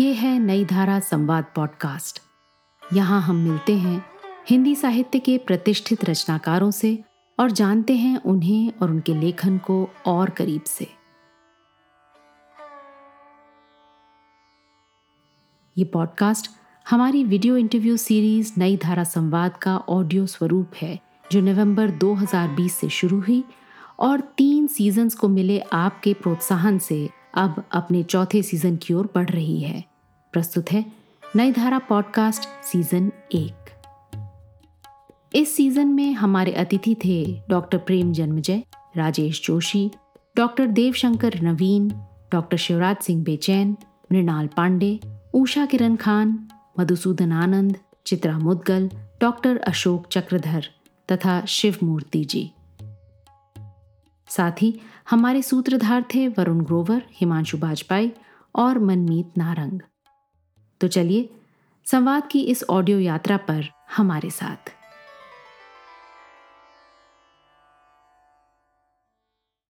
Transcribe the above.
ये है नई धारा संवाद पॉडकास्ट। यहाँ हम मिलते हैं हिंदी साहित्य के प्रतिष्ठित रचनाकारों से और जानते हैं उन्हें और उनके लेखन को और करीब से। ये पॉडकास्ट हमारी वीडियो इंटरव्यू सीरीज़ नई धारा संवाद का ऑडियो स्वरूप है, जो नवंबर 2020 से शुरू हुई और तीन सीजन्स को मिले आपके प्रोत्साहन से। अब अपने चौथे सीज़न की ओर बढ़ रही है। प्रस्तुत है नई धारा पॉडकास्ट सीज़न एक। इस सीज़न में हमारे अतिथि थे doctor Prem Janmejay, Rajesh Joshi, doctor Devshankar Naveen, doctor Shivraj Singh Bechain, Mrinal Pande, Usha Kiran Khan, Madhusudan Anand, Chitra Mudgal, doctor Ashok Chakradhar तथा शिवमूर्ति जी। साथ ही हमारे सूत्रधार थे वरुण ग्रोवर, हिमांशु बाजपाई और मनमीत नारंग। तो चलिए, संवाद की इस ऑडियो यात्रा पर हमारे साथ।